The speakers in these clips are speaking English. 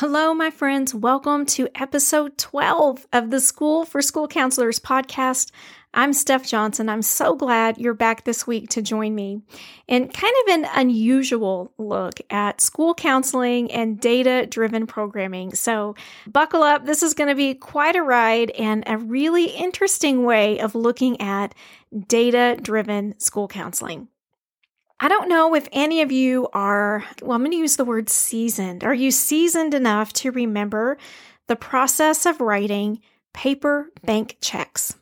Hello, my friends. Welcome to episode 12 of the School for School Counselors podcast. I'm Steph Johnson. I'm so glad you're back this week to join me in kind of an unusual look at school counseling and data driven programming. So, buckle up. This is going to be quite a ride and a really interesting way of looking at data driven school counseling. I don't know if any of you are, well, I'm going to use the word seasoned. Are you seasoned enough to remember the process of writing paper bank checks?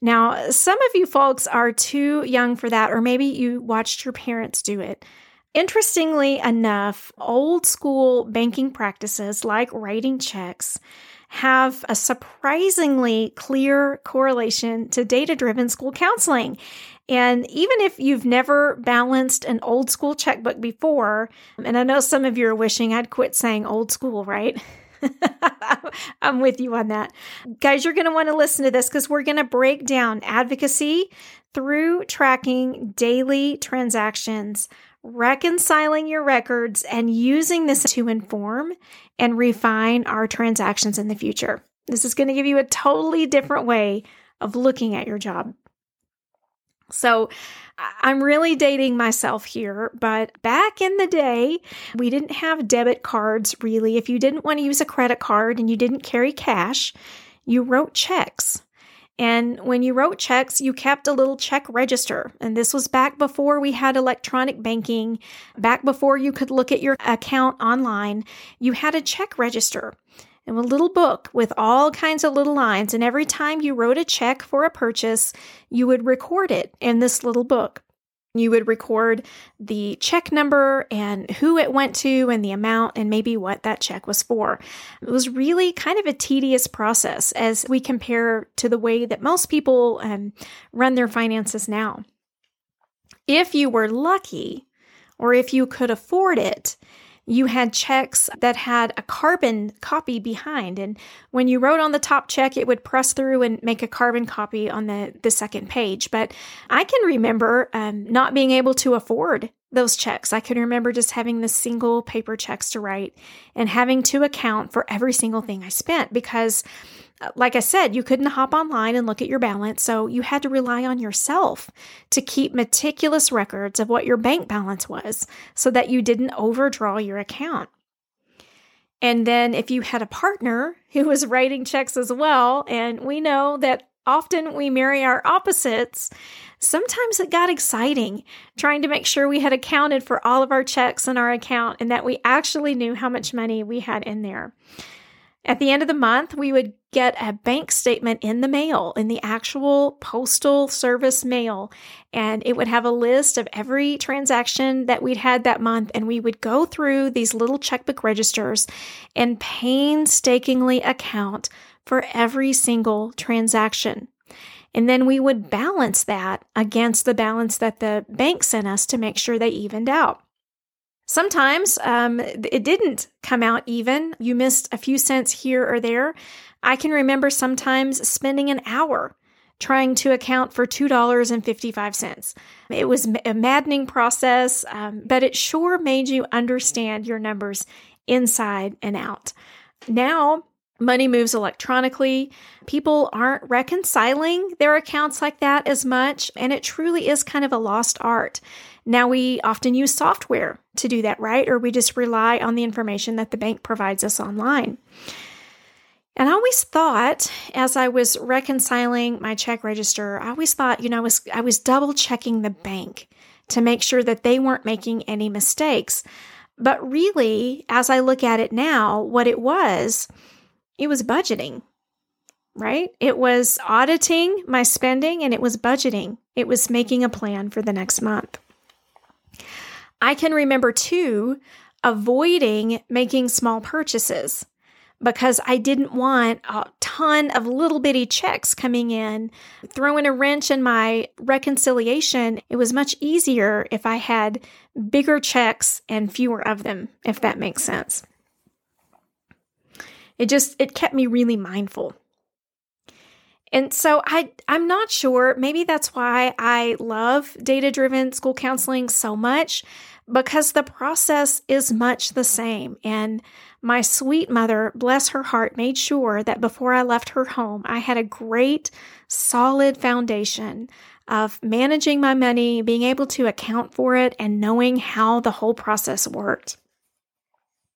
Now, some of you folks are too young for that, or maybe you watched your parents do it. Interestingly enough, old school banking practices like writing checks have a surprisingly clear correlation to data driven school counseling. And even if you've never balanced an old school checkbook before, and I know some of you are wishing I'd quit saying old school, right? I'm with you on that. Guys, you're going to want to listen to this because we're going to break down advocacy through tracking daily transactions, reconciling your records, and using this to inform and refine our transactions in the future. This is going to give you a totally different way of looking at your job. So I'm really dating myself here, but back in the day, we didn't have debit cards really. If you didn't want to use a credit card and you didn't carry cash, you wrote checks. And when you wrote checks, you kept a little check register. And this was back before we had electronic banking, back before you could look at your account online. You had a check register and a little book with all kinds of little lines. And every time you wrote a check for a purchase, you would record it in this little book. You would record the check number and who it went to and the amount and maybe what that check was for. It was really kind of a tedious process as we compare to the way that most people um, run their finances now. If you were lucky, or if you could afford it, you had checks that had a carbon copy behind. And when you wrote on the top check, it would press through and make a carbon copy on the, the second page. But I can remember um, not being able to afford those checks. I can remember just having the single paper checks to write and having to account for every single thing I spent because like I said, you couldn't hop online and look at your balance, so you had to rely on yourself to keep meticulous records of what your bank balance was so that you didn't overdraw your account. And then if you had a partner who was writing checks as well, and we know that often we marry our opposites, sometimes it got exciting trying to make sure we had accounted for all of our checks in our account and that we actually knew how much money we had in there. At the end of the month, we would get a bank statement in the mail, in the actual postal service mail, and it would have a list of every transaction that we'd had that month. And we would go through these little checkbook registers and painstakingly account for every single transaction. And then we would balance that against the balance that the bank sent us to make sure they evened out. Sometimes um, it didn't come out even. You missed a few cents here or there. I can remember sometimes spending an hour trying to account for $2.55. It was a maddening process, um, but it sure made you understand your numbers inside and out. Now, money moves electronically. People aren't reconciling their accounts like that as much, and it truly is kind of a lost art. Now we often use software to do that, right? Or we just rely on the information that the bank provides us online. And I always thought, as I was reconciling my check register, I always thought, you know, I was, I was double checking the bank to make sure that they weren't making any mistakes. But really, as I look at it now, what it was, it was budgeting, right? It was auditing my spending and it was budgeting. It was making a plan for the next month. I can remember too avoiding making small purchases because I didn't want a ton of little bitty checks coming in, throwing a wrench in my reconciliation. It was much easier if I had bigger checks and fewer of them, if that makes sense. It just it kept me really mindful. And so I I'm not sure, maybe that's why I love data-driven school counseling so much because the process is much the same and my sweet mother, bless her heart, made sure that before I left her home, I had a great, solid foundation of managing my money, being able to account for it, and knowing how the whole process worked.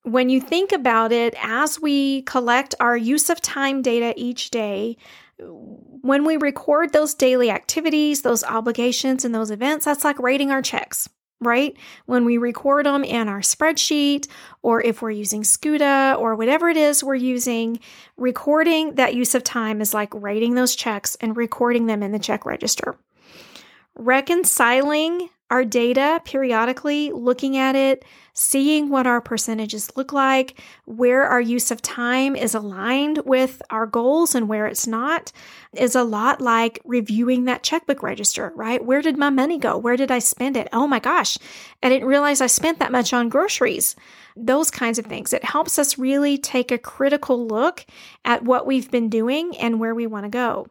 When you think about it, as we collect our use of time data each day, when we record those daily activities, those obligations, and those events, that's like writing our checks right? When we record them in our spreadsheet, or if we're using SCUTA or whatever it is we're using, recording that use of time is like writing those checks and recording them in the check register. Reconciling our data periodically, looking at it, seeing what our percentages look like, where our use of time is aligned with our goals and where it's not, is a lot like reviewing that checkbook register, right? Where did my money go? Where did I spend it? Oh my gosh, I didn't realize I spent that much on groceries. Those kinds of things. It helps us really take a critical look at what we've been doing and where we want to go.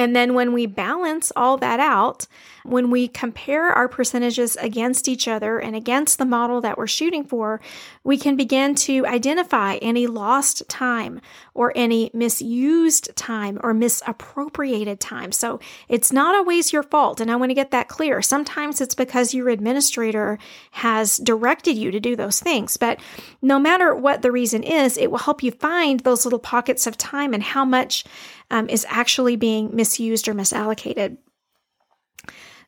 And then when we balance all that out, when we compare our percentages against each other and against the model that we're shooting for, we can begin to identify any lost time or any misused time or misappropriated time. So it's not always your fault. And I want to get that clear. Sometimes it's because your administrator has directed you to do those things. But no matter what the reason is, it will help you find those little pockets of time and how much um, is actually being misused or misallocated.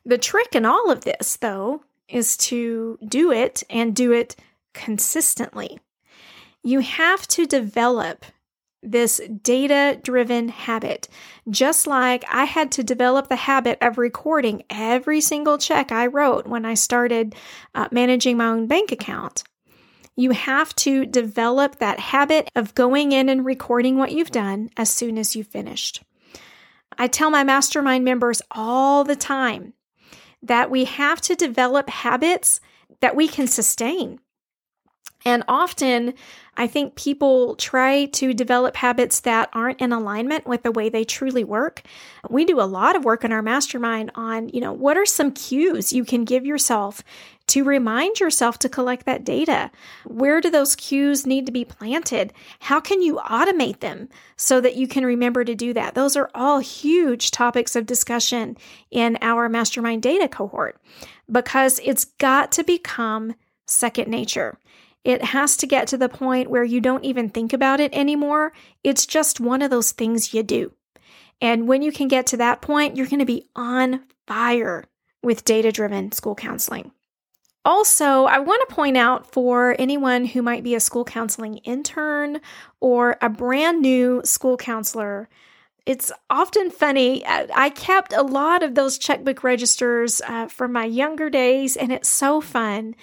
The trick in all of this, though, is to do it and do it consistently. You have to develop this data driven habit. Just like I had to develop the habit of recording every single check I wrote when I started uh, managing my own bank account. You have to develop that habit of going in and recording what you've done as soon as you've finished. I tell my mastermind members all the time that we have to develop habits that we can sustain. And often, I think people try to develop habits that aren't in alignment with the way they truly work. We do a lot of work in our mastermind on, you know, what are some cues you can give yourself to remind yourself to collect that data. Where do those cues need to be planted? How can you automate them so that you can remember to do that? Those are all huge topics of discussion in our mastermind data cohort because it's got to become second nature. It has to get to the point where you don't even think about it anymore. It's just one of those things you do. And when you can get to that point, you're going to be on fire with data driven school counseling. Also, I want to point out for anyone who might be a school counseling intern or a brand new school counselor, it's often funny. I kept a lot of those checkbook registers uh, from my younger days, and it's so fun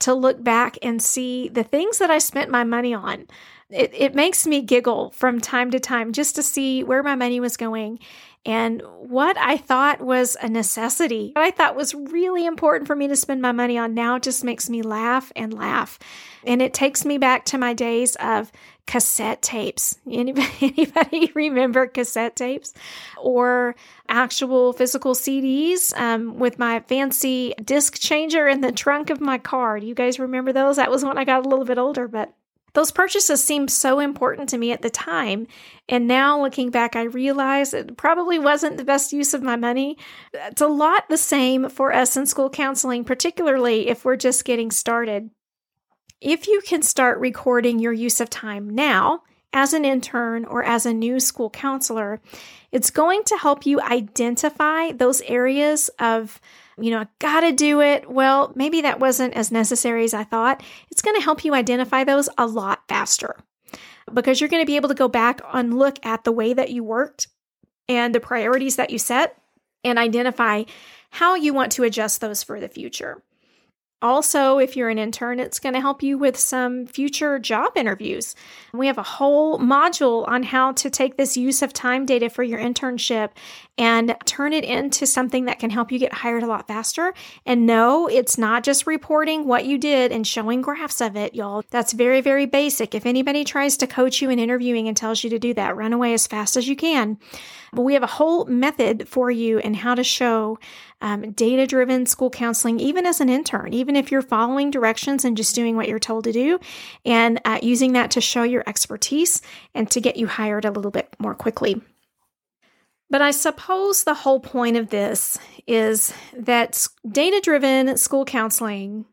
to look back and see the things that I spent my money on. It, it makes me giggle from time to time just to see where my money was going and what I thought was a necessity, what I thought was really important for me to spend my money on now just makes me laugh and laugh. And it takes me back to my days of cassette tapes. Anybody, anybody remember cassette tapes or actual physical CDs um, with my fancy disc changer in the trunk of my car? Do you guys remember those? That was when I got a little bit older, but those purchases seemed so important to me at the time. And now looking back, I realize it probably wasn't the best use of my money. It's a lot the same for us in school counseling, particularly if we're just getting started. If you can start recording your use of time now, as an intern or as a new school counselor, it's going to help you identify those areas of you know, I gotta do it. Well, maybe that wasn't as necessary as I thought. It's gonna help you identify those a lot faster because you're gonna be able to go back and look at the way that you worked and the priorities that you set and identify how you want to adjust those for the future. Also, if you're an intern, it's going to help you with some future job interviews. We have a whole module on how to take this use of time data for your internship and turn it into something that can help you get hired a lot faster. And no, it's not just reporting what you did and showing graphs of it, y'all. That's very, very basic. If anybody tries to coach you in interviewing and tells you to do that, run away as fast as you can. But we have a whole method for you and how to show um, data driven school counseling, even as an intern, even if you're following directions and just doing what you're told to do, and uh, using that to show your expertise and to get you hired a little bit more quickly. But I suppose the whole point of this is that data driven school counseling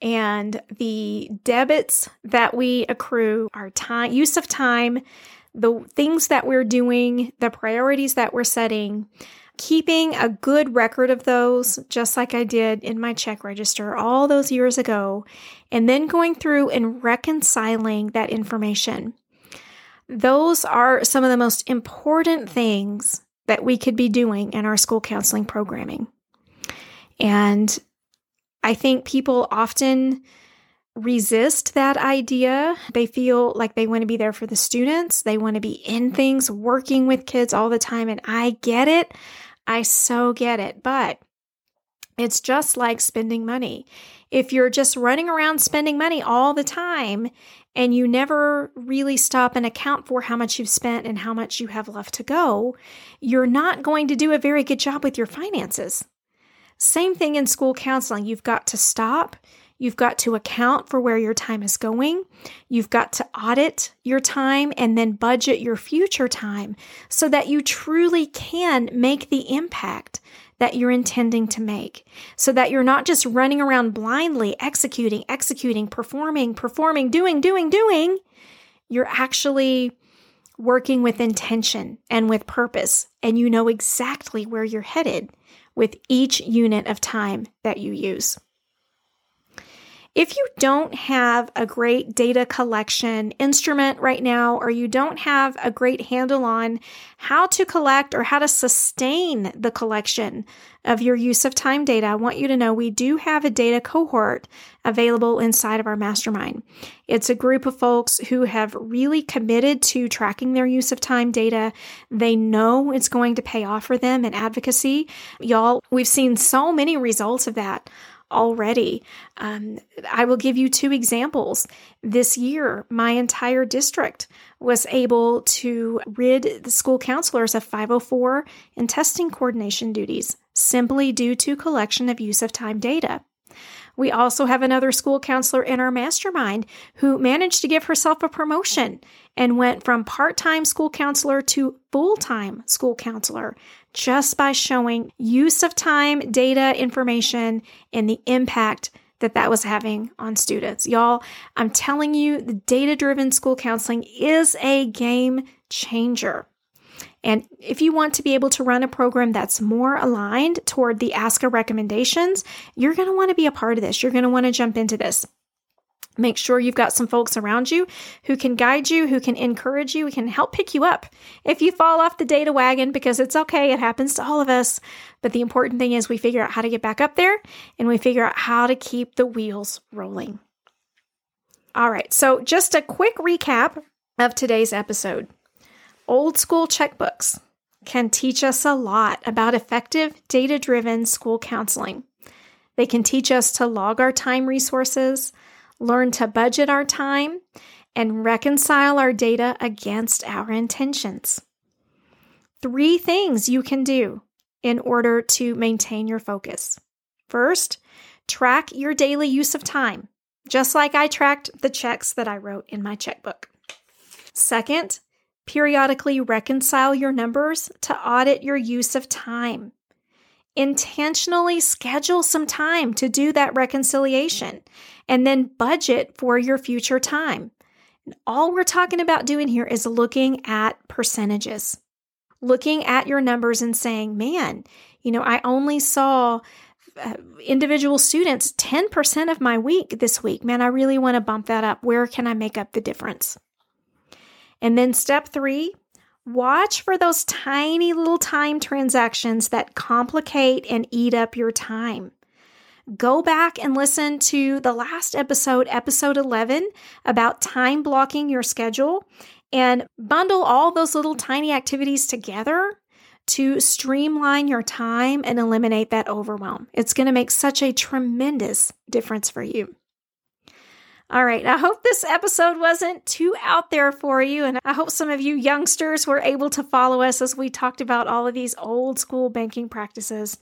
and the debits that we accrue, our time, use of time, the things that we're doing, the priorities that we're setting, keeping a good record of those, just like I did in my check register all those years ago, and then going through and reconciling that information. Those are some of the most important things that we could be doing in our school counseling programming. And I think people often resist that idea. They feel like they want to be there for the students, they want to be in things, working with kids all the time. And I get it. I so get it. But it's just like spending money. If you're just running around spending money all the time and you never really stop and account for how much you've spent and how much you have left to go, you're not going to do a very good job with your finances. Same thing in school counseling. You've got to stop. You've got to account for where your time is going. You've got to audit your time and then budget your future time so that you truly can make the impact that you're intending to make so that you're not just running around blindly executing, executing, performing, performing, doing, doing, doing. You're actually working with intention and with purpose, and you know exactly where you're headed with each unit of time that you use. If you don't have a great data collection instrument right now, or you don't have a great handle on how to collect or how to sustain the collection of your use of time data, I want you to know we do have a data cohort available inside of our mastermind. It's a group of folks who have really committed to tracking their use of time data. They know it's going to pay off for them in advocacy. Y'all, we've seen so many results of that already. Um, I will give you two examples. This year, my entire district was able to rid the school counselors of 504 and testing coordination duties simply due to collection of use of time data. We also have another school counselor in our mastermind who managed to give herself a promotion and went from part time school counselor to full time school counselor just by showing use of time, data, information, and the impact that that was having on students. Y'all, I'm telling you, the data driven school counseling is a game changer. And if you want to be able to run a program that's more aligned toward the ASCA recommendations, you're going to want to be a part of this. You're going to want to jump into this. Make sure you've got some folks around you who can guide you, who can encourage you, who can help pick you up if you fall off the data wagon because it's okay. It happens to all of us. But the important thing is we figure out how to get back up there and we figure out how to keep the wheels rolling. All right. So, just a quick recap of today's episode. Old school checkbooks can teach us a lot about effective data driven school counseling. They can teach us to log our time resources learn to budget our time, and reconcile our data against our intentions. Three things you can do in order to maintain your focus. First, track your daily use of time, just like I tracked the checks that I wrote in my checkbook. Second, periodically reconcile your numbers to audit your use of time intentionally schedule some time to do that reconciliation and then budget for your future time. And all we're talking about doing here is looking at percentages, looking at your numbers and saying, man, you know, I only saw uh, individual students 10% of my week this week. Man, I really want to bump that up. Where can I make up the difference? And then step three, Watch for those tiny little time transactions that complicate and eat up your time. Go back and listen to the last episode, episode 11, about time blocking your schedule and bundle all those little tiny activities together to streamline your time and eliminate that overwhelm. It's going to make such a tremendous difference for you. All right, I hope this episode wasn't too out there for you, and I hope some of you youngsters were able to follow us as we talked about all of these old school banking practices.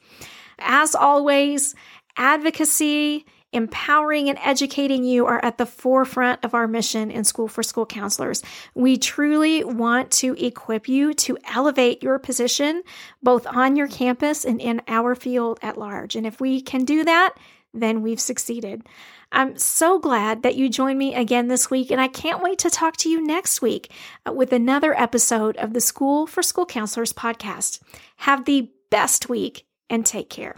As always, advocacy empowering and educating you are at the forefront of our mission in School for School Counselors. We truly want to equip you to elevate your position both on your campus and in our field at large. And if we can do that, then we've succeeded. I'm so glad that you joined me again this week, and I can't wait to talk to you next week uh, with another episode of the School for School Counselors podcast. Have the best week and take care.